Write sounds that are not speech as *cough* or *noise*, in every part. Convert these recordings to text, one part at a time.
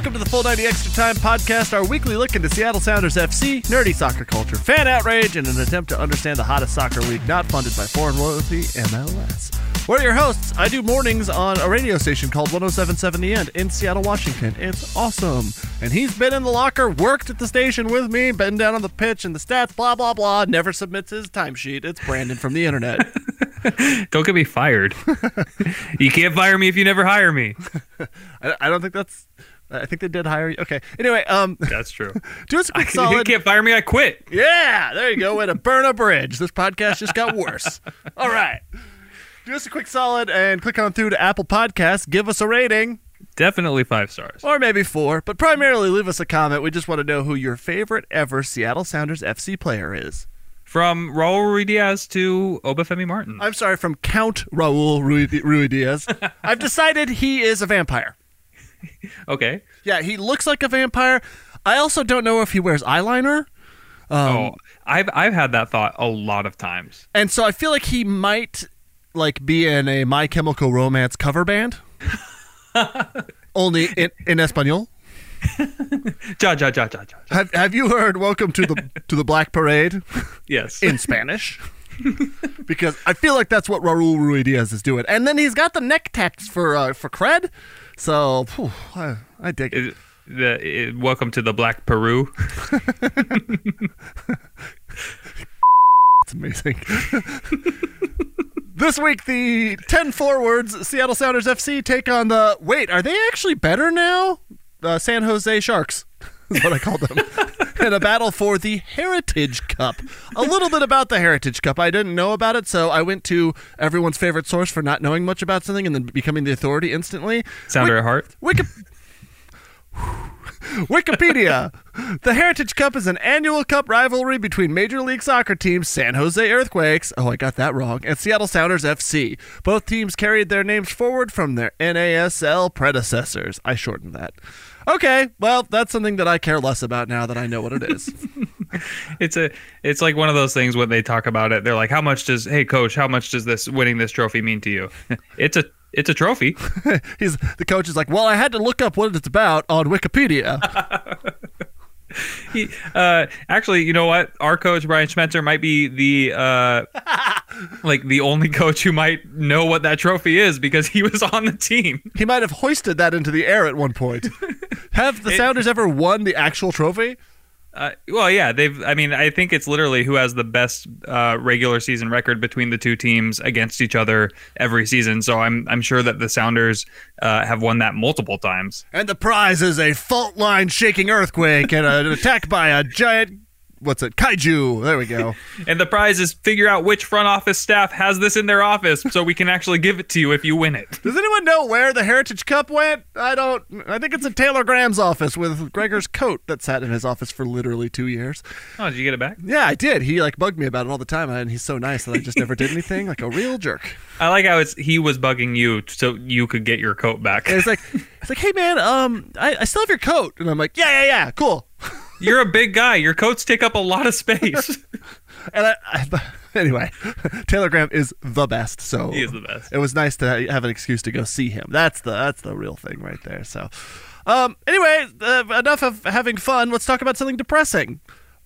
Welcome to the Full 90 Extra Time podcast, our weekly look into Seattle Sounders FC, nerdy soccer culture, fan outrage, and an attempt to understand the hottest soccer league not funded by foreign royalty, MLS. We're your hosts. I do mornings on a radio station called 1077 The End in Seattle, Washington. It's awesome. And he's been in the locker, worked at the station with me, been down on the pitch and the stats, blah, blah, blah, never submits his timesheet. It's Brandon from the internet. *laughs* Don't get me fired. you can't fire me if you never hire me. *laughs* I, I don't think that's. I think they did hire you. Okay. Anyway, um, *laughs* That's true. do us a quick you solid. You can't fire me. I quit. Yeah, there you go. Way to burn a bridge. This podcast just got *laughs* worse. All right. Do us a quick solid and click on through to Apple Podcasts. Give us a rating, Definitely five stars. or maybe four, but primarily leave us a comment. We just want to know who your favorite ever Seattle Sounders FC player is. From Raul Ruidiaz to Obafemi Martin. I'm sorry, from Count Raul Rui, Rui Diaz. *laughs* I've decided he is a vampire. *laughs* Okay. Yeah, he looks like a vampire. I also don't know if he wears eyeliner. Um, oh, I've I've had that thought a lot of times. And so I feel like he might like be in a My Chemical Romance cover band. *laughs* Only in, in Espanol. *laughs* Ja ja ja ja ja. Have Have you heard "Welcome to the to the Black Parade" Yes. in Spanish? because I feel like that's what Raul Ruidiaz is doing, and then he's got the neck tats for uh, for cred. So phew, I, I dig it. The, it- welcome to the Black Peru. *laughs* It's amazing. this week, the 10 forwards Seattle Sounders FC take on the. Wait, are they actually better now? Uh, San Jose Sharks is what I call them. *laughs* in a battle for the Heritage Cup. A little bit about the Heritage Cup. I didn't know about it, so I went to everyone's favorite source for not knowing much about something and then becoming the authority instantly. Sounder at heart. Wiki- Wikipedia. The Heritage Cup is an annual cup rivalry between Major League Soccer teams San Jose Earthquakes, oh, I got that wrong, and Seattle Sounders FC. Both teams carried their names forward from their NASL predecessors. I shortened that. Okay, well, that's something that I care less about now that I know what it is. *laughs* It's a it's like one of those things when they talk about it. They're like, how much does hey coach, how much does this winning this trophy mean to you? *laughs* it's a it's a trophy. *laughs* He's the coach is like, well, I had to look up what it's about on Wikipedia. *laughs* He, uh, actually, you know what? Our coach Brian Schmetzer might be the uh, like the only coach who might know what that trophy is because he was on the team. He might have hoisted that into the air at one point. *laughs* Have the Sounders ever won the actual trophy? Uh, well, yeah, they've. I mean, I think it's literally who has the best uh, regular season record between the two teams against each other every season. So I'm I'm sure that the Sounders uh, have won that multiple times. And the prize is a fault line shaking earthquake and an attack by a giant. What's it? Kaiju. There we go. *laughs* And the prize is figure out which front office staff has this in their office so we can actually give it to you if you win it. Does anyone know where the Heritage Cup went? I don't. I think it's in Taylor Graham's office with Gregor's coat that sat in his office for literally two years. Oh, did you get it back? Yeah, I did. He like bugged me about it all the time, and he's so nice that I just never did anything. Like a real jerk. I like how it's he was bugging you so you could get your coat back. And it's like, it's like, hey man, um, I, I still have your coat, and I'm like, yeah, yeah, yeah, cool. You're a big guy. Your coats take up a lot of space. *laughs* And I, I anyway, Taylor Graham is the best. So He is the best. It was nice to have an excuse to go see him. That's the that's the real thing right there. So, um, anyway, uh, enough of having fun. Let's talk about something depressing.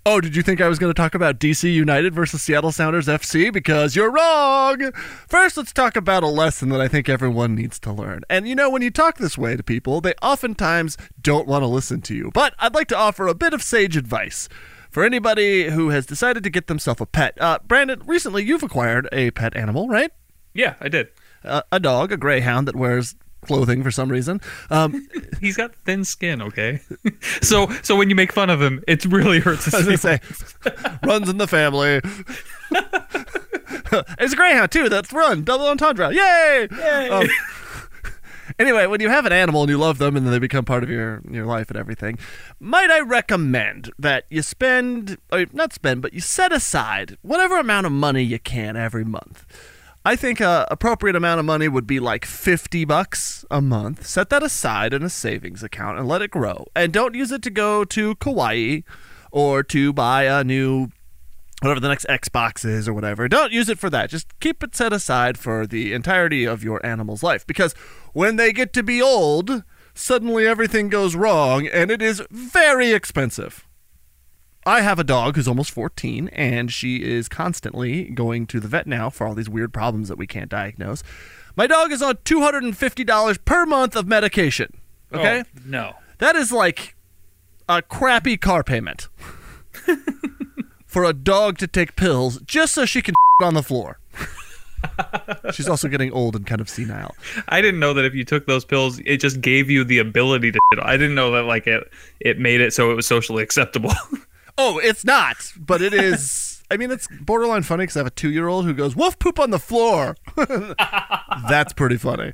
Oh, did you think I was going to talk about DC United versus Seattle Sounders FC? Because you're wrong. First, let's talk about a lesson that I think everyone needs to learn. And you know, when you talk this way to people, they oftentimes don't want to listen to you. But I'd like to offer a bit of sage advice for anybody who has decided to get themselves a pet. Uh, Brandon, recently you've acquired a pet animal, right? Yeah, I did. Uh, a dog, a greyhound that wears clothing for some reason. Um, *laughs* He's got thin skin, okay? *laughs* so so when you make fun of him, it really hurts *laughs* his I was say, runs in the family. it's a greyhound too. That's run double entendre. Yay! Um, anyway, when you have an animal and you love them, and then they become part of your your life and everything, might I recommend that you spend, or not spend, but you set aside whatever amount of money you can every month. I think a appropriate amount of money would be like 50 bucks a month. Set that aside in a savings account and let it grow. And don't use it to go to Kauai or to buy a new whatever the next Xbox is or whatever. Don't use it for that. Just keep it set aside for the entirety of your animal's life because when they get to be old, suddenly everything goes wrong and it is very expensive. I have a dog who's almost 14, and she is constantly going to the vet now for all these weird problems that we can't diagnose. My dog is on $250 per month of medication. Oh, okay? Oh, no. That is like a crappy car payment *laughs* for a dog to take pills just so she can *laughs* on the floor. *laughs* She's also getting old and kind of senile. I didn't know that if you took those pills, it just gave you the ability to. I didn't know that like it it made it so it was socially acceptable. Oh, it's not, but it is. *laughs* I mean, it's borderline funny because I have a two year old who goes, Wolf poop on the floor. *laughs* That's pretty funny.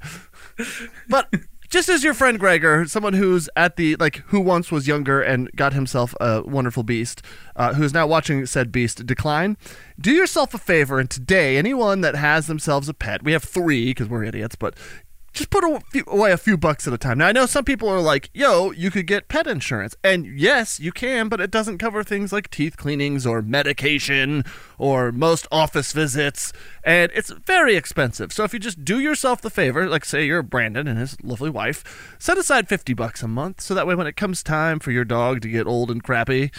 But just as your friend Gregor, someone who's at the, like, who once was younger and got himself a wonderful beast, uh, who's now watching said beast decline, do yourself a favor and today, anyone that has themselves a pet, we have three because we're idiots, but just put away a few bucks at a time. Now I know some people are like, "Yo, you could get pet insurance," and yes, you can, but it doesn't cover things like teeth cleanings or medication or most office visits, and it's very expensive. So if you just do yourself the favor, like say you're Brandon and his lovely wife, set aside fifty bucks a month, so that way when it comes time for your dog to get old and crappy,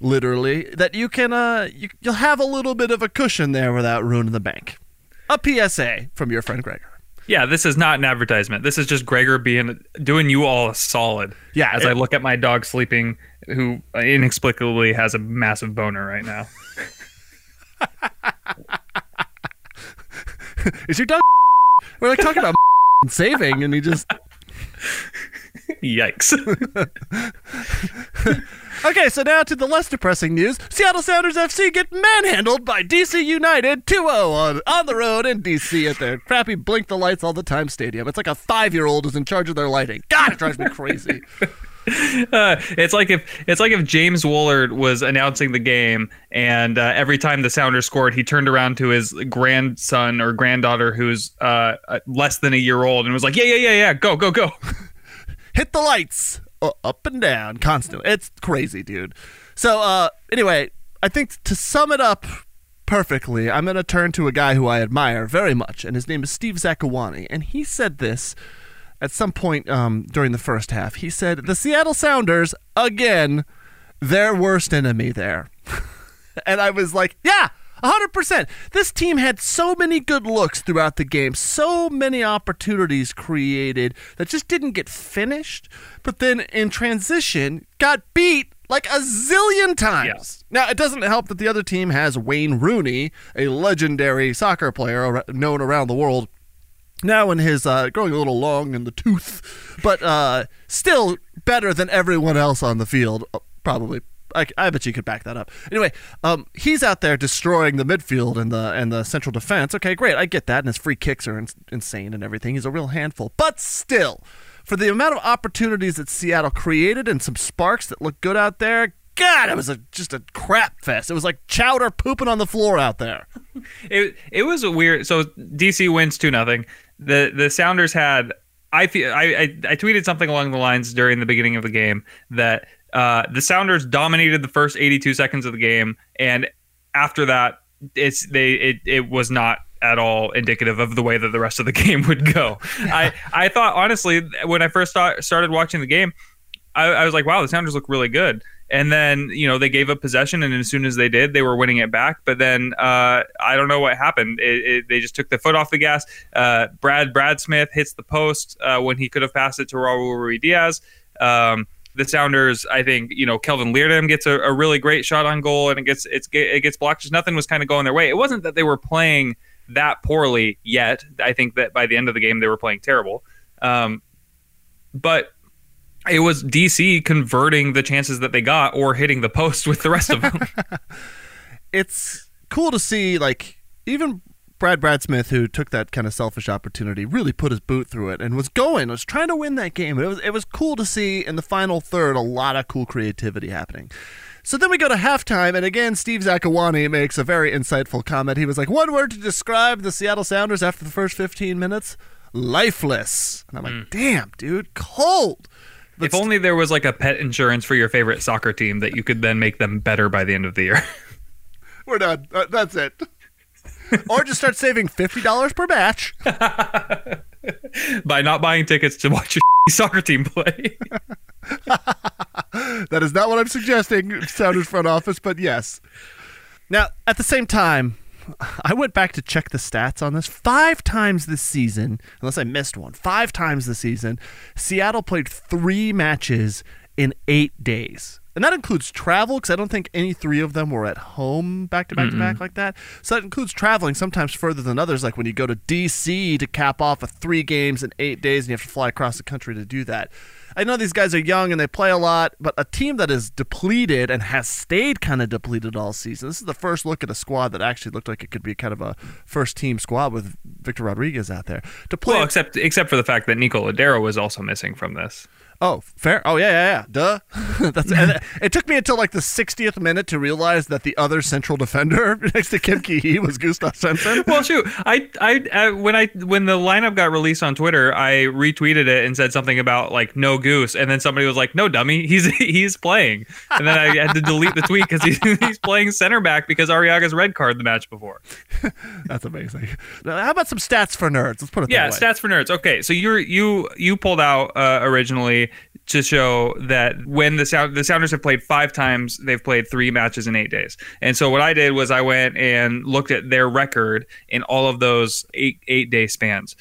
literally, that you can uh you, you'll have a little bit of a cushion there without ruining the bank. A PSA from your friend Gregor. Yeah, this is not an advertisement. This is just Gregor being doing you all a solid. Yeah, As it- I look at my dog sleeping, who inexplicably has a massive boner right now. *laughs* Is your dog? *laughs* We're like talking about *laughs* saving, and he just. *laughs* Yikes. *laughs* Okay, so now to the less depressing news. Seattle Sounders FC get manhandled by DC United 2 0 on, on the road in DC at their crappy blink the lights all the time stadium. It's like a five year old is in charge of their lighting. God, it drives me crazy. *laughs* Uh, it's like if it's like if James Woolard was announcing the game, and uh, every time the Sounders scored, he turned around to his grandson or granddaughter, who's uh, uh, less than a year old, and was like, "Yeah, yeah, yeah, yeah, go, go, go." *laughs* Hit the lights uh, up and down constantly. It's crazy, dude. So, uh, anyway, I think to sum it up perfectly, I'm going to turn to a guy who I admire very much, and his name is Steve Zakuani. And he said this at some point um, during the first half. He said, The Seattle Sounders, again, their worst enemy there. *laughs* and I was like, yeah, 100%. This team had so many good looks throughout the game, so many opportunities created that just didn't get finished, but then in transition got beat like a zillion times. Now, it doesn't help that the other team has Wayne Rooney, a legendary soccer player known around the world now in his uh, growing a little long in the tooth, but uh, still better than everyone else on the field. uh, Probably, I, I bet you could back that up. Anyway, um, he's out there destroying the midfield and the and the central defense. Okay, great, I get that, and his free kicks are ins- insane and everything. He's a real handful, but still, for the amount of opportunities that Seattle created and some sparks that look good out there. God, it was a, just a crap fest. It was like chowder pooping on the floor out there. *laughs* it it was a weird. So DC wins two nothing. The the Sounders had. I feel I, I I tweeted something along the lines during the beginning of the game that uh, the Sounders dominated the first 82 seconds of the game, and after that, it's they it it was not at all indicative of the way that the rest of the *laughs* game would go. I I thought honestly when I first start, started watching the game, I, I was like, wow, the Sounders look really good. And then you know they gave up possession, and as soon as they did, they were winning it back. But then uh, I don't know what happened. It, it, they just took the foot off the gas. Uh, Brad Brad Smith hits the post uh, when he could have passed it to Raul Ruidiaz. Um, the Sounders, I think, you know, Kelvin Leerdam gets a, a, really great shot on goal, and it gets it's it gets blocked. Just nothing was kind of going their way. It wasn't that they were playing that poorly yet. I think that by the end of the game, they were playing terrible. Um, but it was DC converting the chances that they got or hitting the post with the rest of them. *laughs* it's cool to see, like, even Brad Brad Smith, who took that kind of selfish opportunity, really put his boot through it and was going, was trying to win that game. It was it was cool to see in the final third a lot of cool creativity happening. So then we go to halftime, and again, Steve Zakuani makes a very insightful comment. He was like, "One word to describe the Seattle Sounders after the first 15 minutes: lifeless." And I'm like, mm. "Damn, dude, cold." But if only there was like a pet insurance for your favorite soccer team that you could then make them better by the end of the year. *laughs* We're done. Uh, that's it. or just start saving fifty dollars per match by not buying tickets to watch your *laughs* soccer team play. *laughs* that is not what I'm suggesting, Sounders front office, but yes. Now, at the same time, I went back to check the stats on this. Five times this season, unless I missed one, five times this season, Seattle played three matches in eight days and that includes travel because I don't think any three of them were at home back to back to back like that. So that includes traveling sometimes further than others, like when you go to DC to cap off a three games in eight days and you have to fly across the country to do that. I know these guys are young and they play a lot, but a team that is depleted and has stayed kind of depleted all season. This is the first look at a squad that actually looked like it could be kind of a first team squad with Victor Rodriguez out there to play. Well, except except for the fact that Nico Lodeiro was also missing from this. Oh, fair. Oh, yeah, yeah, yeah. Duh. *laughs* That's. and *laughs* it took me until like the 60th minute to realize that the other central defender *laughs* next to Kim Ki Hee was Gustav Svensson. Well, shoot, I, I, I, when I, when the lineup got released on Twitter, I retweeted it and said something about like no Goose, and then somebody was like, "No, dummy, he's he's playing," and then I had to delete the tweet because he's he's playing center back because Arreaga's red card the match before. That's amazing. Now, how about some stats for nerds? Let's put it. Yeah, stats for nerds. Okay, so you you you pulled out uh, originally to show that when the Sound the Sounders have played five times, they've played three matches in eight days. And so what I did was I went and looked at their record in all of those eight eight day spans.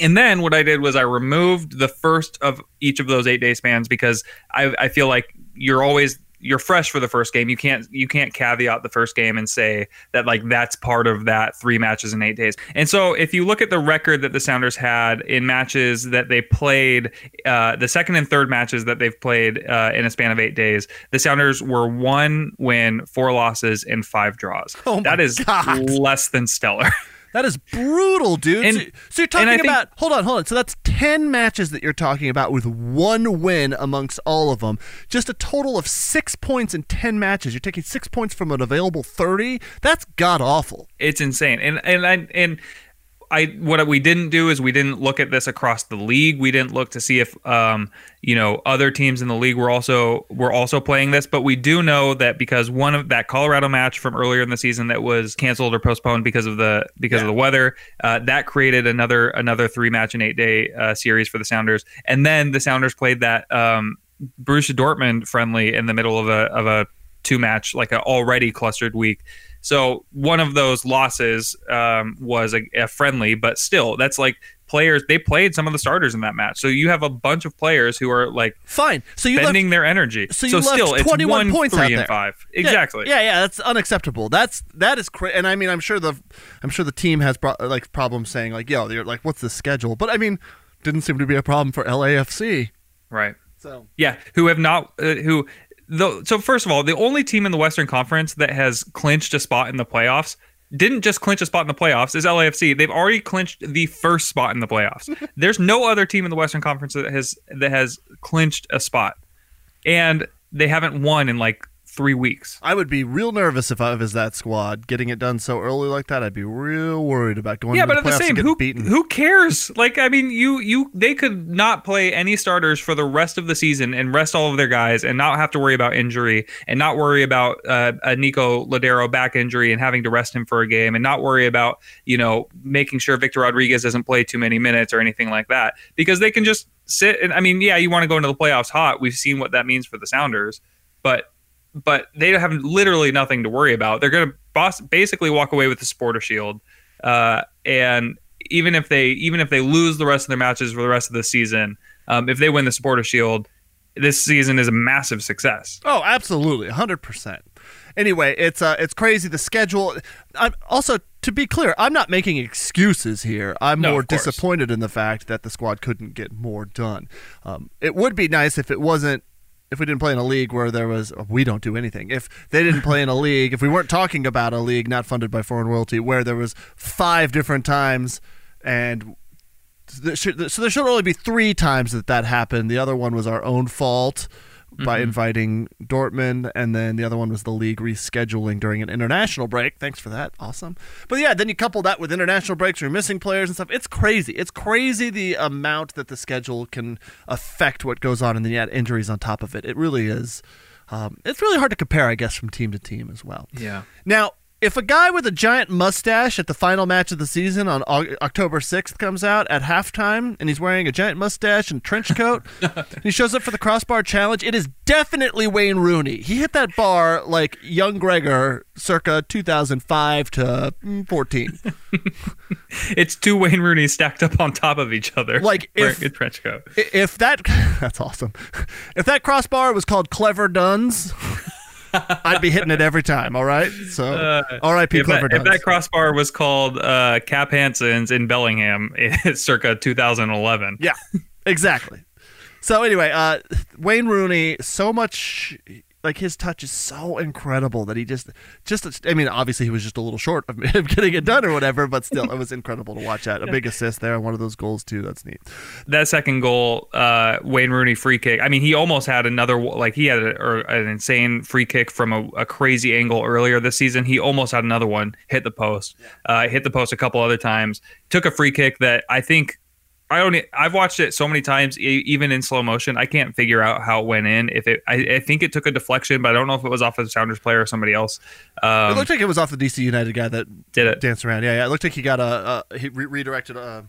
And then what I did was I removed the first of each of those eight day spans because I, I feel like you're always you're fresh for the first game. You can't you can't caveat the first game and say that like that's part of that three matches in eight days. And so if you look at the record that the Sounders had in matches that they played, uh, the second and third matches that they've played uh, in a span of eight days, the Sounders were one win, four losses, and five draws. Oh that is God. less than stellar. *laughs* That is brutal, dude. And, so, so, you're talking about hold on, hold on. So that's ten matches that you're talking about with one win amongst all of them. Just a total of six points in ten matches. You're taking six points from an available thirty. That's god awful. It's insane. And and and. and I what we didn't do is we didn't look at this across the league. We didn't look to see if um, you know other teams in the league were also were also playing this. But we do know that because one of that Colorado match from earlier in the season that was canceled or postponed because of the because yeah. of the weather, uh, that created another another three match and eight day uh, series for the Sounders. And then the Sounders played that um, Borussia Dortmund friendly in the middle of a of a two match like an already clustered week. So one of those losses um, was a, a, friendly, but still, that's like players. They played some of the starters in that match, so you have a bunch of players who are like fine. So you spending their energy. So you so left twenty one points three out there. five. Exactly. Yeah, yeah, yeah, that's unacceptable. That's that is crazy. And I mean, I'm sure the I'm sure the team has pro- like problems saying like, yo, they're like, what's the schedule? But I mean, didn't seem to be a problem for LAFC. Right. So yeah, who have not uh, who the, so first of all, the only team in the Western Conference that has clinched a spot in the playoffs didn't just clinch a spot in the playoffs is LAFC. They've already clinched the first spot in the playoffs. *laughs* There's no other team in the Western Conference that has that has clinched a spot, and they haven't won in like three weeks. I would be real nervous if I was that squad getting it done so early like that. I'd be real worried about going. Yeah, but the at the same, who beaten. who cares? Like, I mean, you you they could not play any starters for the rest of the season and rest all of their guys and not have to worry about injury and not worry about uh, a Nico Lodeiro back injury and having to rest him for a game and not worry about you know making sure Victor Rodriguez doesn't play too many minutes or anything like that because they can just sit and I mean, yeah, you want to go into the playoffs hot. We've seen what that means for the Sounders but but they have literally nothing to worry about. They're going to basically walk away with the supporter shield, uh, and even if they even if they lose the rest of their matches for the rest of the season, um, if they win the supporter shield, this season is a massive success. Oh, absolutely, hundred percent. Anyway, it's uh, it's crazy the schedule. I'm also to be clear, I'm not making excuses here. I'm No, more disappointed in the fact that the squad couldn't get more done. Um, it would be nice if it wasn't if we didn't play in a league where there was oh, we don't do anything. If they didn't play in a league, if we weren't talking about a league not funded by foreign royalty where there was five different times and so there should only be three times that that happened. The other one was our own fault by Mm-hmm. inviting Dortmund, and then the other one was the league rescheduling during an international break. Thanks for that, awesome. But yeah, then you couple that with international breaks, you're missing players and stuff. It's crazy. It's crazy the amount that the schedule can affect what goes on, and then you add injuries on top of it. It really is. Um, it's really hard to compare, I guess, from team to team as well. Yeah. Now, if a guy with a giant mustache at the final match of the season on October 6th comes out at halftime and he's wearing a giant mustache and trench coat *laughs* and he shows up for the crossbar challenge, it is definitely Wayne Rooney. He hit that bar like young Gregor circa 2005 to mm, 14. *laughs* It's two Wayne Rooney stacked up on top of each other, Like, wearing if- a trench coat. If that *laughs* that's awesome. If that crossbar was called Clever Dunne's, I'd be hitting it every time, all right? So, R.I.P. Uh, If Clever that, if that crossbar was called uh, Cap Hansen's in Bellingham, *laughs* circa 2011. Yeah, exactly. So anyway, uh, Wayne Rooney, so much like his touch is so incredible that he just, just I mean, obviously he was just a little short of, *laughs* getting it done or whatever, but still, it was incredible to watch that. A big assist there, one of those goals too. That's neat. that second goal, uh, Wayne Rooney free kick. I mean, he almost had another like he had a, an insane free kick from a, a crazy angle earlier this season. He almost had another one hit the post, uh, hit the post a couple other times. Took a free kick that I think I e, I've watched it so many times, e- even in slow motion. I can't figure out how it went in. If it, I, I think it took a deflection, but I don't know if it was off of the Sounders player or somebody else. it Um, looked like it was off the DC United guy that did it? danced around. Yeah, yeah. It looked like he got a, a he re- redirected a,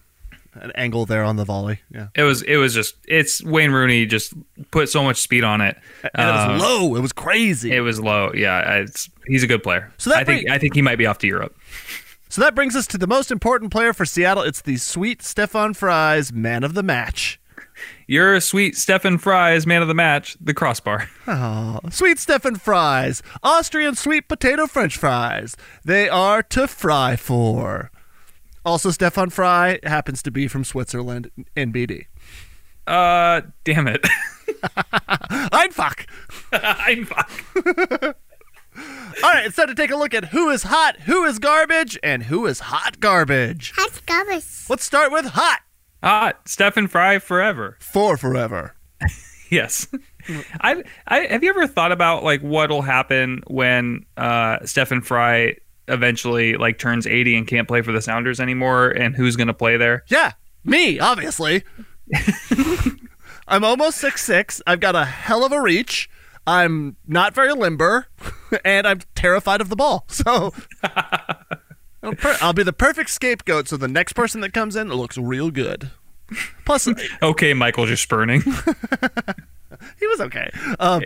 an angle there on the volley. Yeah, It was. It was just. It's Wayne Rooney just put so much speed on it. and it Um, was low. It was crazy. It was low. Yeah, it's he's a good player. So that I think I think he might be off to Europe. So that brings us to the most important player for Seattle. It's the sweet Stefan Fries, man of the match. Your sweet Stefan Fries, man of the match, the crossbar. Oh, sweet Stefan Fries, Austrian sweet potato French fries. They are to fry for. Also, Stefan Frei happens to be from Switzerland, NBD. Uh, damn it. *laughs* I'd fuck. *laughs* I'm fuck. *laughs* All right, it's time to take a look at who is hot, who is garbage, and who is hot garbage. Hot garbage. Let's start with hot Hot. Stefan Frei forever. for forever. *laughs* Yes. I, I have you ever thought about like what'll happen when uh Stefan Frei eventually like turns 80 and can't play for the Sounders anymore and who's going to play there? Yeah, me, obviously. *laughs* I'm almost six six. I've got a hell of a reach. I'm not very limber, *laughs* *laughs* and I'm terrified of the ball. *laughs* So *laughs* I'll, per- I'll be the perfect scapegoat. So the next person that comes in looks real good. Plus, Okay, Michael just spurning. He was okay. Um,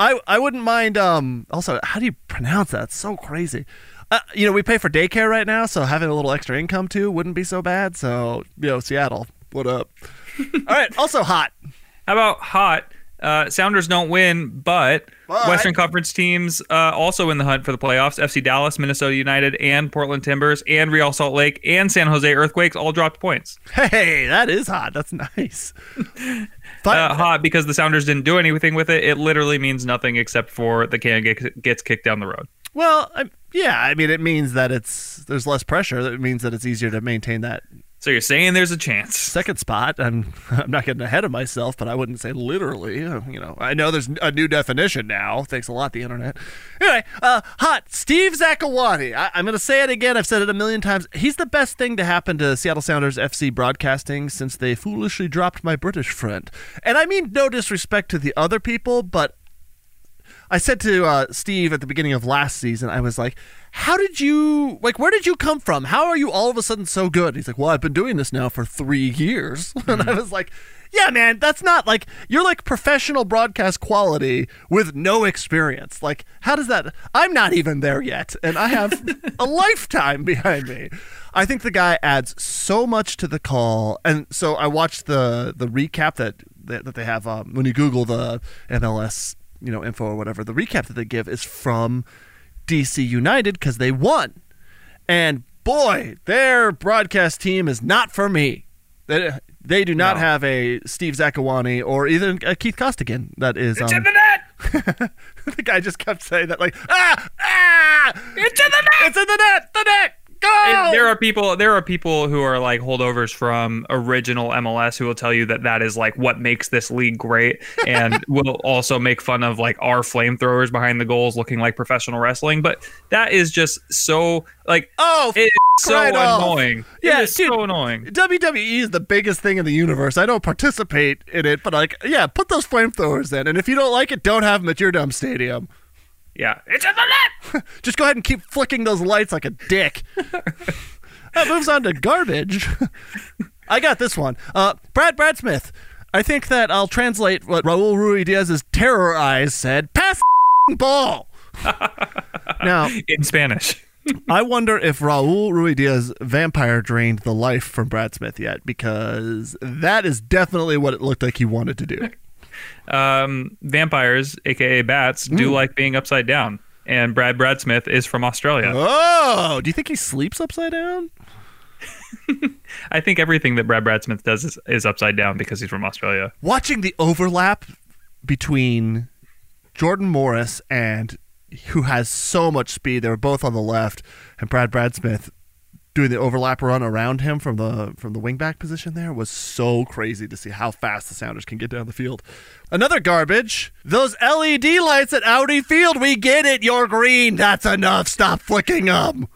I I wouldn't mind. Um, also, how do you pronounce that? It's so crazy. Uh, you know, we pay for daycare right now, so having a little extra income too wouldn't be so bad. So, you know, Seattle, what up? All right. Also hot. How about hot? Uh, Sounders don't win, but, But- Western Conference teams uh, also in the hunt for the playoffs. FC Dallas, Minnesota United, and Portland Timbers, and Real Salt Lake, and San Jose Earthquakes all dropped points. Hey, that is hot. That's nice. But *laughs* Uh, hot because the Sounders didn't do anything with it. It literally means nothing except for the can get, gets kicked down the road. well, I, yeah. I mean, it means that it's there's less pressure. It means that it's easier to maintain that So you're saying there's a chance? second spot. I'm *laughs* I'm not getting ahead of myself, but I wouldn't say literally. uh, You know, I know there's a new definition now. Thanks a lot, the internet. Anyway, uh, hot Steve Zakuani. I, I'm going to say it again. I've said it a million times. He's the best thing to happen to Seattle Sounders FC broadcasting since they foolishly dropped my British friend. And I mean no disrespect to the other people, but I said to uh, Steve at the beginning of last season, I was like, "How did you like? Where did you come from? How are you all of a sudden so good?" He's like, "Well, I've been doing this now for three years," *laughs* and I was like, yeah, man, that's not like you're like professional broadcast quality with no experience. Like, how does that? I'm not even there yet, and I have *laughs* a lifetime behind me. I think the guy adds so much to the call, and so I watched the the recap that that, that they have um, when you Google the MLS, you know, info or whatever. The recap that they give is from DC United because they won, and boy, their broadcast team is not for me. They, they do not No. have a Steve Zakuani or even a Keith Costigan. That is, It's um, in the net. *laughs* the guy just kept saying that, like, ah, ah, It's in the net. it's in the net, the net, go. And there are people there are people who are like holdovers from original MLS who will tell you that that is like what makes this league great and *laughs* will also make fun of like our flamethrowers behind the goals looking like professional wrestling but that is just so like oh, it's so right off. annoying Yeah, it is so annoying WWE is the biggest thing in the universe. I don't participate in it, but like, yeah, put those flamethrowers in, and if you don't like it, don't have them at your dumb stadium. Yeah it's in the net *laughs* Just go ahead and keep flicking those lights like a dick. *laughs* that moves on to garbage. *laughs* I got this one. Uh, Brad Brad Smith. I think that I'll translate what Raul Ruidiaz's terror eyes said. Pass ball. now, in Spanish I wonder if Raul Ruidiaz vampire drained the life from Brad Smith yet, because that is definitely what it looked like he wanted to do. Um, vampires aka bats do Mm. like being upside down and Brad Brad Smith is from Australia Oh, do you think he sleeps upside down? *laughs* I think everything that Brad Brad Smith does is, is upside down because he's from Australia watching the overlap between Jordan Morris and who has so much speed. They were both on the left, and Brad Brad Smith doing the overlap run around him from the from the wingback position there was so crazy to see how fast the Sounders can get down the field. Another garbage. Those LED lights at Audi Field. We get it. You're green. That's enough. Stop flicking them.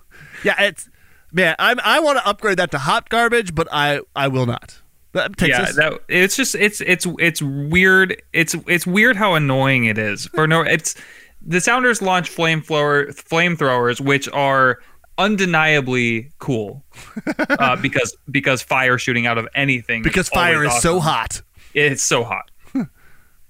Yeah, it's man. I'm I want to upgrade that to hot garbage, but I I will not. Uh, Takes yeah, that it's just it's it's it's weird. It's it's weird how annoying it is. For no, it's the Sounders launch flamethrower flamethrowers, which are undeniably cool uh, *laughs* because because fire shooting out of anything because fire is always so hot. It's so hot.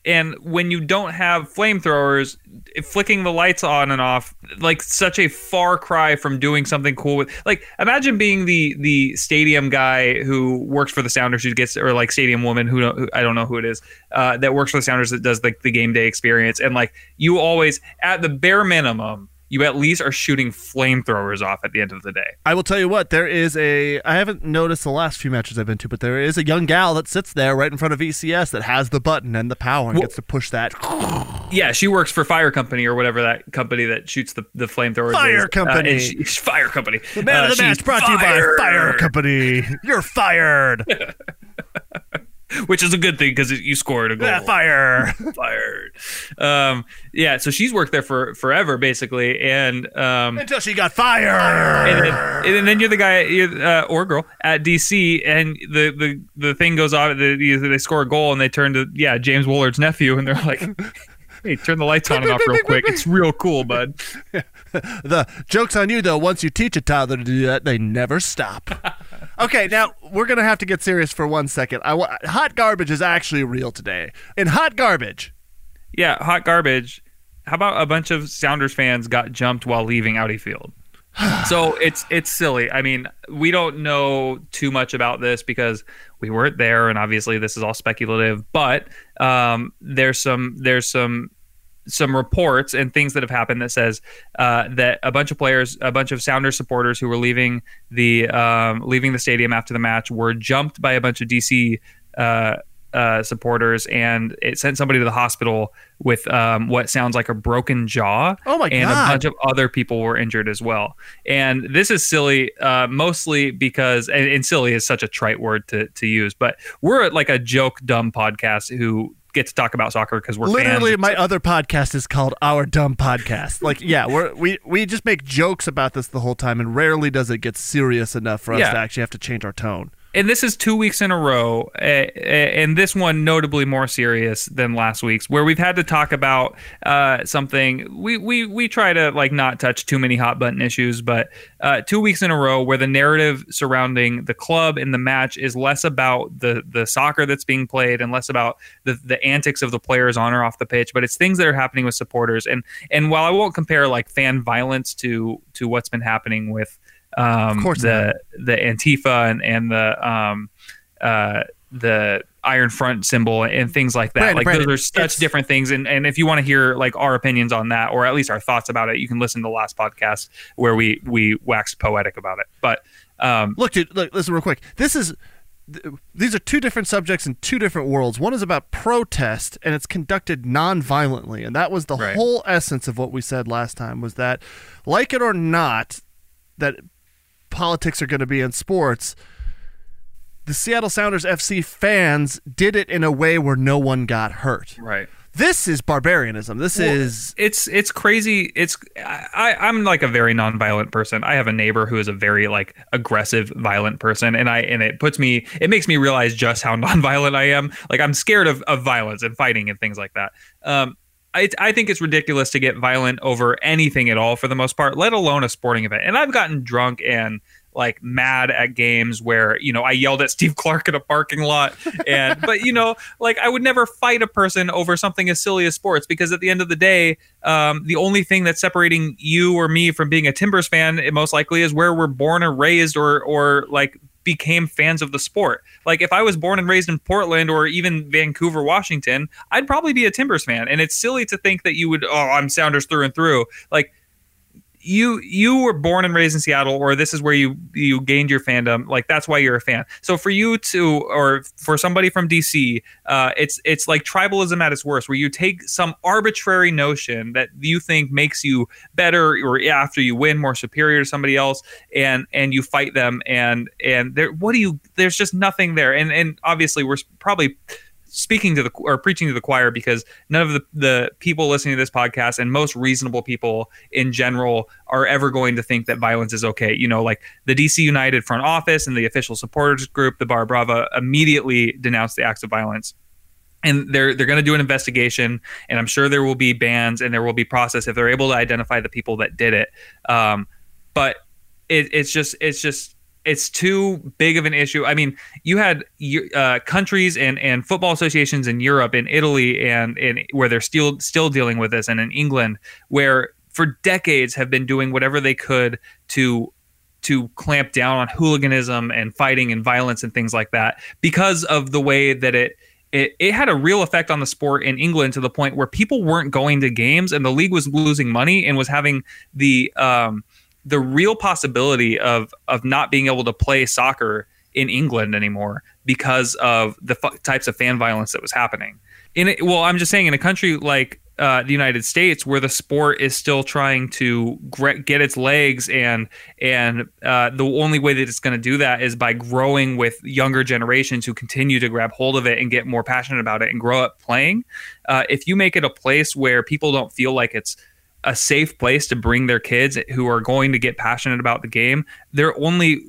and when you don't have flamethrowers, flicking the lights on and off, like such a far cry from doing something cool with like imagine being the the stadium guy who works for the Sounders who gets or like stadium woman who, who I don't know who it is uh, that works for the Sounders that does like the game day experience and like you always at the bare minimum you at least are shooting flamethrowers off at the end of the day. I will tell you what, there is a. I haven't noticed the last few matches I've been to, but there is a young gal that sits there right in front of ECS that has the button and the power and Well- gets to push that. *sighs* Yeah, she works for Fire Company or whatever that company that shoots the the flamethrowers. Fire is. Uh, Company. and she, *laughs* Fire Company. The man Uh, of the match she's brought to you by. Fire Company. You're fired. *laughs* *laughs* which is a good thing because you scored a goal. Yeah, fire. *laughs* Fired. Um, yeah, so she's worked there for forever, basically, and um, Until she got fired. and then, and then you're the guy you're, uh, or girl at DC, and the the the thing goes off. The, the- they score a goal, and they turn to yeah James Woolard's nephew, and they're like, *laughs* "Hey, turn the lights on and off real quick. It's real cool, bud." The joke's on you, though. Once you teach a toddler to do that, they never stop. Okay, now we're gonna have to get serious for one second. I wa- hot garbage is actually real today. In hot garbage, Yeah, hot garbage. How about a bunch of Sounders fans got jumped while leaving Audi Field? *sighs* so it's it's silly. I mean, we don't know too much about this because we weren't there, and obviously this is all speculative. But um, there's some there's some some reports and things that have happened that says uh, that a bunch of players, a bunch of Sounders supporters who were leaving the um, leaving the stadium after the match were jumped by a bunch of DC uh, uh, supporters, and it sent somebody to the hospital with um, what sounds like a broken jaw. Oh my and God. a bunch of other people were injured as well. And this is silly, uh, mostly because and, and silly is such a trite word to to use, but we're like a joke dumb podcast who get to talk about soccer because we're literally, my other podcast is called Our Dumb Podcast. Like, yeah, we're, we we just make jokes about this the whole time, and rarely does it get serious enough for us Yeah. to actually have to change our tone. And this is two weeks in a row, and this one notably more serious than last week's, where we've had to talk about uh, something. We, we we try to like not touch too many hot button issues, but uh, two weeks in a row where the narrative surrounding the club and the match is less about the the soccer that's being played and less about the the antics of the players on or off the pitch, but it's things that are happening with supporters. And and while I won't compare like fan violence to to what's been happening with um, of course the not. the Antifa and and the um, uh, the Iron Front symbol and things like that. Brandon, like Brandon, those are such different things. And and if you want to hear like our opinions on that, or at least our thoughts about it, you can listen to the last podcast where we we waxed poetic about it. But um, look, dude, look, listen real quick. This is these are two different subjects in two different worlds. One is about protest and it's conducted non-violently, and that was the right. whole essence of what we said last time was that like it or not that politics are going to be in sports, the Seattle Sounders FC fans did it in a way where no one got hurt. Right. This is barbarianism. This well, is it's it's crazy. It's I I'm like a very nonviolent person. I have a neighbor who is a very like aggressive, violent person, and I and it puts me it makes me realize just how *laughs* nonviolent I am. Like I'm scared of, of violence and fighting and things like that. Um, I, I think it's ridiculous to get violent over anything at all for the most part, let alone a sporting event. And I've gotten drunk and like mad at games where you know I yelled at Steve Clark in a parking lot and but you know like I would never fight a person over something as silly as sports because at the end of the day um, the only thing that's separating you or me from being a Timbers fan most likely is where we're born or raised or or like became fans of the sport. Like if I was born and raised in Portland or even Vancouver, Washington, I'd probably be a Timbers fan. And it's silly to think that you would oh I'm Sounders through and through. Like you you were born and raised in Seattle, or this is where you you gained your fandom. Like that's why you're a fan. So for you to, or for somebody from DC, uh, it's it's like tribalism at its worst, where you take some arbitrary notion that you think makes you better, or after you win, more superior to somebody else, and and you fight them, and and there, what do you? There's just nothing there, and and obviously we're probably speaking to the or preaching to the choir because none of the, the people listening to this podcast and most reasonable people in general are ever going to think that violence is okay. You know, like the DC United front office and the official supporters group, the Barra Brava, immediately denounced the acts of violence. And they're they're going to do an investigation, and I'm sure there will be bans and there will be process if they're able to identify the people that did it. Um, but it, it's just it's just it's too big of an issue. I mean, you had uh, countries and, and football associations in Europe, in Italy, and in where they're still still dealing with this, and in England, where for decades have been doing whatever they could to to clamp down on hooliganism and fighting and violence and things like that because of the way that it it, it had a real effect on the sport in England to the point where people weren't going to games and the league was losing money and was having the um, the real possibility of of not being able to play soccer in England anymore because of the f- types of fan violence that was happening. In it, well, I'm just saying, in a country like uh, the United States, where the sport is still trying to get its legs, and and uh, the only way that it's going to do that is by growing with younger generations who continue to grab hold of it and get more passionate about it and grow up playing. Uh, if you make it a place where people don't feel like it's a safe place to bring their kids who are going to get passionate about the game, they're only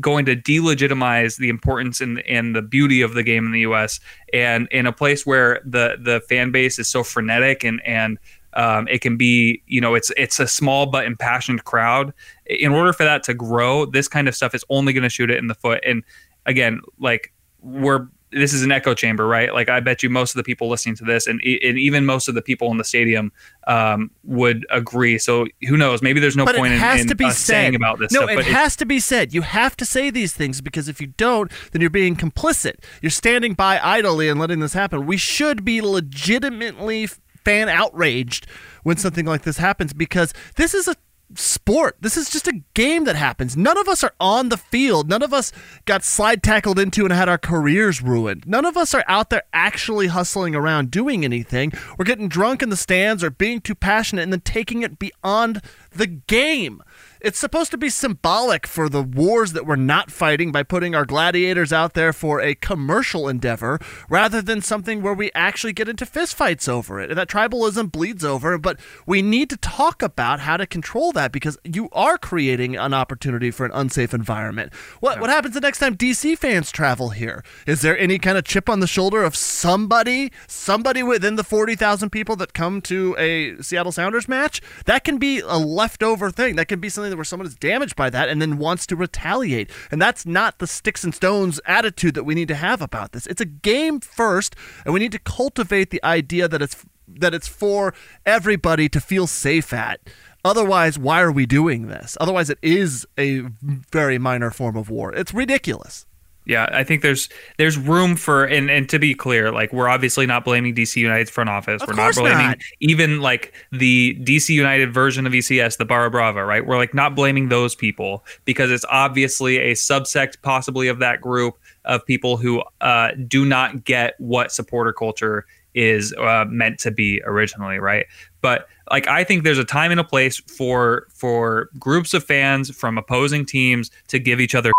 going to delegitimize the importance and, and the beauty of the game in the US and in a place where the the fan base is so frenetic and and um, it can be you know it's it's a small but impassioned crowd. In order for that to grow this kind of stuff is only going to shoot it in the foot. And again like we're this is an echo chamber, right? Like I bet you most of the people listening to this, and, and even most of the people in the stadium, um, would agree. So who knows? Maybe there's no point. but point it has in, to be said. saying about this. No, stuff, it has to be said. You have to say these things because if you don't, then you're being complicit. You're standing by idly and letting this happen. We should be legitimately fan outraged when something like this happens because this is a sport. This is just a game that happens. None of us are on the field. None of us got slide tackled into and had our careers ruined. None of us are out there actually hustling around doing anything. We're getting drunk in the stands or being too passionate and then taking it beyond the game. It's supposed to be symbolic for the wars that we're not fighting by putting our gladiators out there for a commercial endeavor rather than something where we actually get into fistfights over it. And that tribalism bleeds over, but we need to talk about how to control that because you are creating an opportunity for an unsafe environment. What what happens the next time DC fans travel here? Is there any kind of chip on the shoulder of somebody, somebody within the 40,000 people that come to a Seattle Sounders match? That can be a leftover thing. That can be something where someone is damaged by that and then wants to retaliate. And that's not the sticks and stones attitude that we need to have about this. It's a game first, and we need to cultivate the idea that it's that it's for everybody to feel safe at. Otherwise, why are we doing this? Otherwise, it is a very minor form of war. It's ridiculous. Yeah, I think there's there's room for and and to be clear, like we're obviously not blaming DC United's front office. Of we're not blaming not. even like the DC United version of ECS, the Barra Brava, right? We're like not blaming those people because it's obviously a subsect possibly of that group of people who uh, do not get what supporter culture is uh, meant to be originally, right? But like I think there's a time and a place for for groups of fans from opposing teams to give each other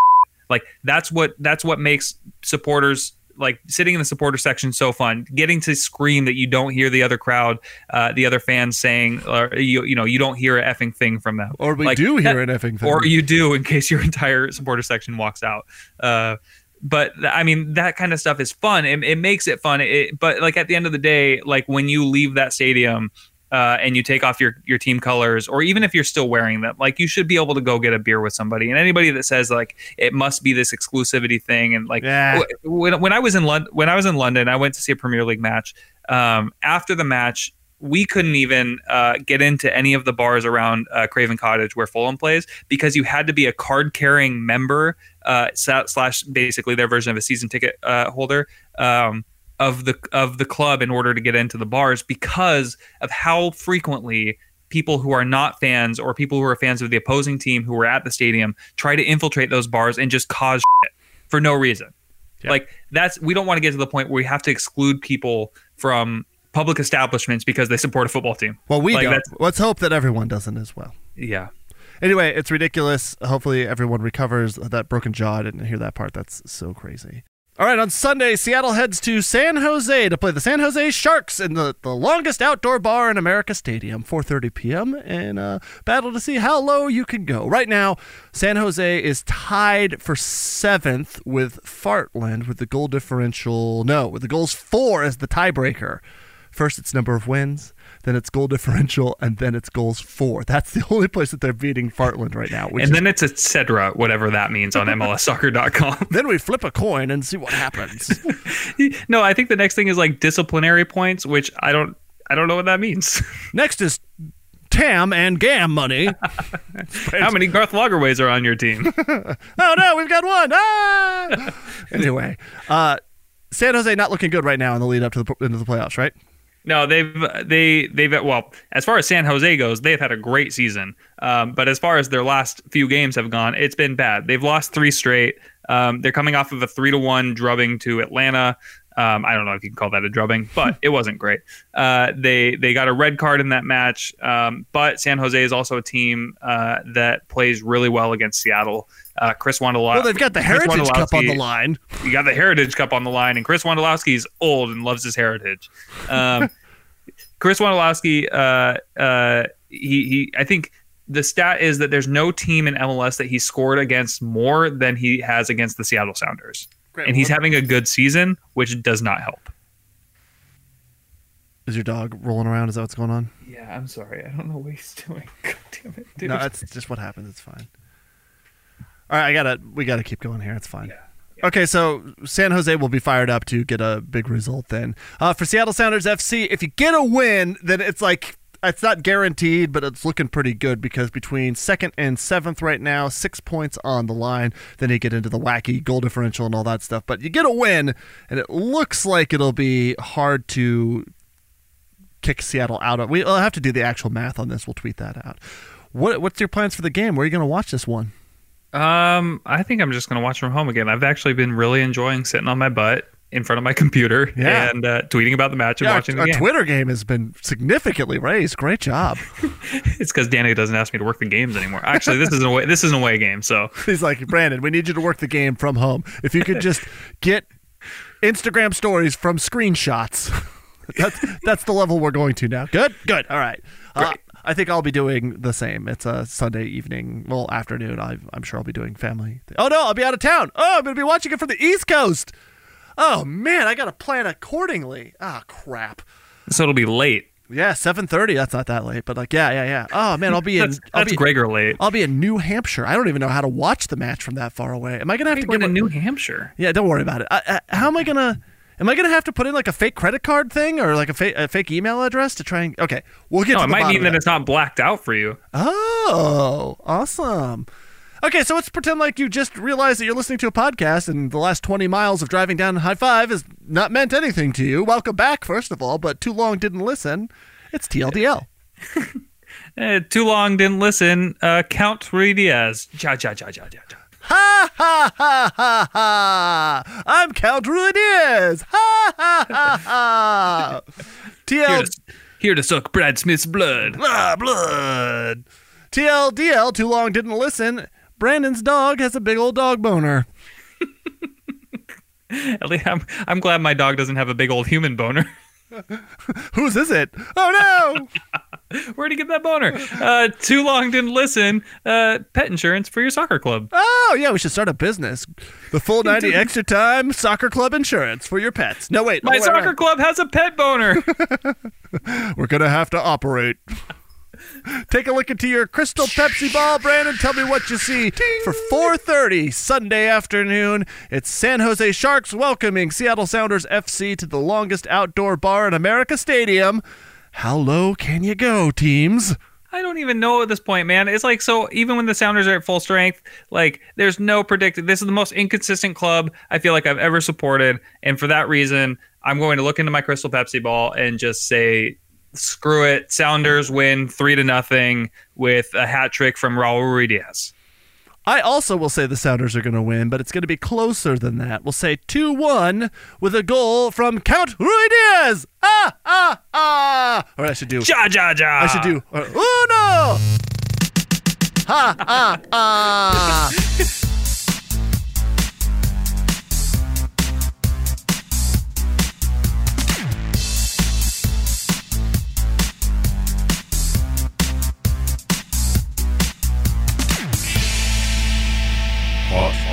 like that's what that's what makes supporters like sitting in the supporter section so fun getting to scream that you don't hear the other crowd uh, the other fans saying or you, you know you don't hear a effing thing from them Or we Like, do hear that- an effing thing. or you do in case your *laughs* entire supporter section walks out uh, but I mean that kind of stuff is fun. It, it makes it fun. It, but like at the end of the day, like when you leave that stadium uh, and you take off your your team colors, or even if you're still wearing them, like you should be able to go get a beer with somebody. And anybody that says like it must be this exclusivity thing, and like Yeah. when when I was in London, when I was in London, I went to see a Premier League match. Um, after the match. We couldn't even uh, get into any of the bars around uh, Craven Cottage where Fulham plays because you had to be a card carrying member uh, slash basically their version of a season ticket uh, holder um, of the of the club in order to get into the bars because of how frequently people who are not fans or people who are fans of the opposing team who were at the stadium try to infiltrate those bars and just cause shit for no reason. Yeah. Like that's we don't want to get to the point where we have to exclude people from public establishments because they support a football team. well, we like don't. Let's hope that everyone doesn't as well. Yeah. Anyway, it's ridiculous. Hopefully, everyone recovers that broken jaw. I didn't hear that part. That's so crazy. All right, on Sunday, Seattle heads to San Jose to play the San Jose Sharks in the, the longest outdoor bar in America Stadium, 4:30 p.m. and uh, battle to see how low you can go. Right now, San Jose is tied for seventh with Fartland with the goal differential. No, with the goals for as the tiebreaker. First, it's number of wins, then it's goal differential, and then it's goals for. That's the *laughs* only place that they're beating Fartland right now. Which And is- then it's et cetera, whatever that means on MLSsoccer.com. *laughs* then we flip a coin and see what happens. *laughs* no, I think the next thing is like disciplinary points, which I don't I don't know what that means. Next is TAM and GAM money. How many Garth Lagerweys are on your team? oh no, we've got one. Ah! anyway, uh, San Jose not looking good right now in the lead up to the into the playoffs, right? No, they've they they've well as far as San Jose goes, they've had a great season. Um, but as far as their last few games have gone, it's been bad. They've lost three straight. Um, they're coming off of a three to one drubbing to Atlanta. Um, I don't know if you can call that a drubbing, but it wasn't great. Uh, they they got a red card in that match. Um, but San Jose is also a team uh, that plays really well against Seattle. Uh, Chris Wondolowski. Well, they've got the Heritage Cup on the line. You got the Heritage Cup on the line, and Chris Wondolowski is old and loves his heritage. Um, *laughs* Chris Wondolowski, uh, uh, he, he, I think the stat is that there's no team in MLS that he scored against more than he has against the Seattle Sounders, Great. and he's Well, having a good season, which does not help. Is your dog rolling around? Is that what's going on? Yeah, I'm sorry, I don't know what he's doing. *laughs* God damn it, dude. No, it's just what happens. It's fine. All right, I gotta we gotta keep going here. It's fine. Yeah. Okay, so San Jose will be fired up to get a big result then. Uh, for Seattle Sounders FC, if you get a win, then it's like it's not guaranteed, but it's looking pretty good because between second and seventh right now, six points on the line. Then you get into the wacky goal differential and all that stuff. But you get a win, and it looks like it'll be hard to kick Seattle out of. We'll have to do the actual math on this. We'll tweet that out. What What's your plans for the game? Where are you going to watch this one? Um, I think I'm just gonna watch from home again. I've actually been really enjoying sitting on my butt in front of my computer Yeah. and uh, tweeting about the match and Yeah, our, watching the our. Twitter game has been significantly raised. Great job. *laughs* It's because Danny doesn't ask me to work the games anymore. Actually, this is an away. This is an away game, so *laughs* He's like, Brandon, we need you to work the game from home. If you could just get Instagram stories from screenshots. *laughs* That's that's the level we're going to now. Good, good. All right. Uh, I think I'll be doing the same. It's a Sunday evening, well, afternoon. I, I'm sure I'll be doing family. Oh no, I'll be out of town. Oh, I'm gonna be watching it from the East Coast. Oh man, I gotta plan accordingly. Ah, crap. so it'll be late. Yeah, 7:30. That's not that late, but like, yeah, yeah, yeah. Oh man, I'll be in. That's, I'll that's be, Gregor late. I'll be in New Hampshire. I don't even know how to watch the match from that far away. Am I gonna have to in a- New Hampshire. Yeah, don't worry about it. I, I, how am I gonna? Am I gonna have to put in like a fake credit card thing or like a fake a fake email address to try and? Okay, we'll get No, to it might mean that that. it's not blacked out for you. Oh, awesome. Okay, so let's pretend like you just realized that you're listening to a podcast and the last 20 miles of driving down I-5 has not meant anything to you. Welcome back, first of all, but too long didn't listen. It's TLDL. *laughs* Eh, too long, didn't listen. Uh, Count Ruidiaz. Ja, ja, ja, ja, ja, ja. Ha ha ha ha ha! I'm Count Ruiz. Ha ha ha ha! *laughs* Here TL to, here to suck Brad Smith's blood. ah, blood. TLDL. Too long didn't listen. Brandon's dog has a big old dog boner. *laughs* At least I'm, I'm glad my dog doesn't have a big old human boner. *laughs* Whose is it? Oh no! *laughs* Where'd he get that boner? Uh, too long, didn't listen. Uh, pet insurance for your soccer club. oh yeah, we should start a business. The full ninety extra time soccer club insurance for your pets. No wait, My other way soccer around. club has a pet boner. We're gonna have to operate. Take a look into your crystal Pepsi ball, Brandon. Tell me what you see for 4:30 Sunday afternoon. It's San Jose Sharks welcoming Seattle Sounders FC to the longest outdoor bar in America Stadium. How low can you go, teams? I don't even know at this point, man. It's like so. Even when the Sounders are at full strength, like there's no predicted. This is the most inconsistent club I feel like I've ever supported, and for that reason, I'm going to look into my crystal Pepsi ball and just say, screw it. Sounders win three to nothing with a hat trick from Raul Ruiz. I also will say the Sounders are going to win, but it's going to be closer than that. We'll say 2 1 with a goal from Count Ruidiaz. Ah, ah, ah. Or I should do. Ja ja ja. I should do. Uh, Uno! Ha, ah, ah. *laughs* hot.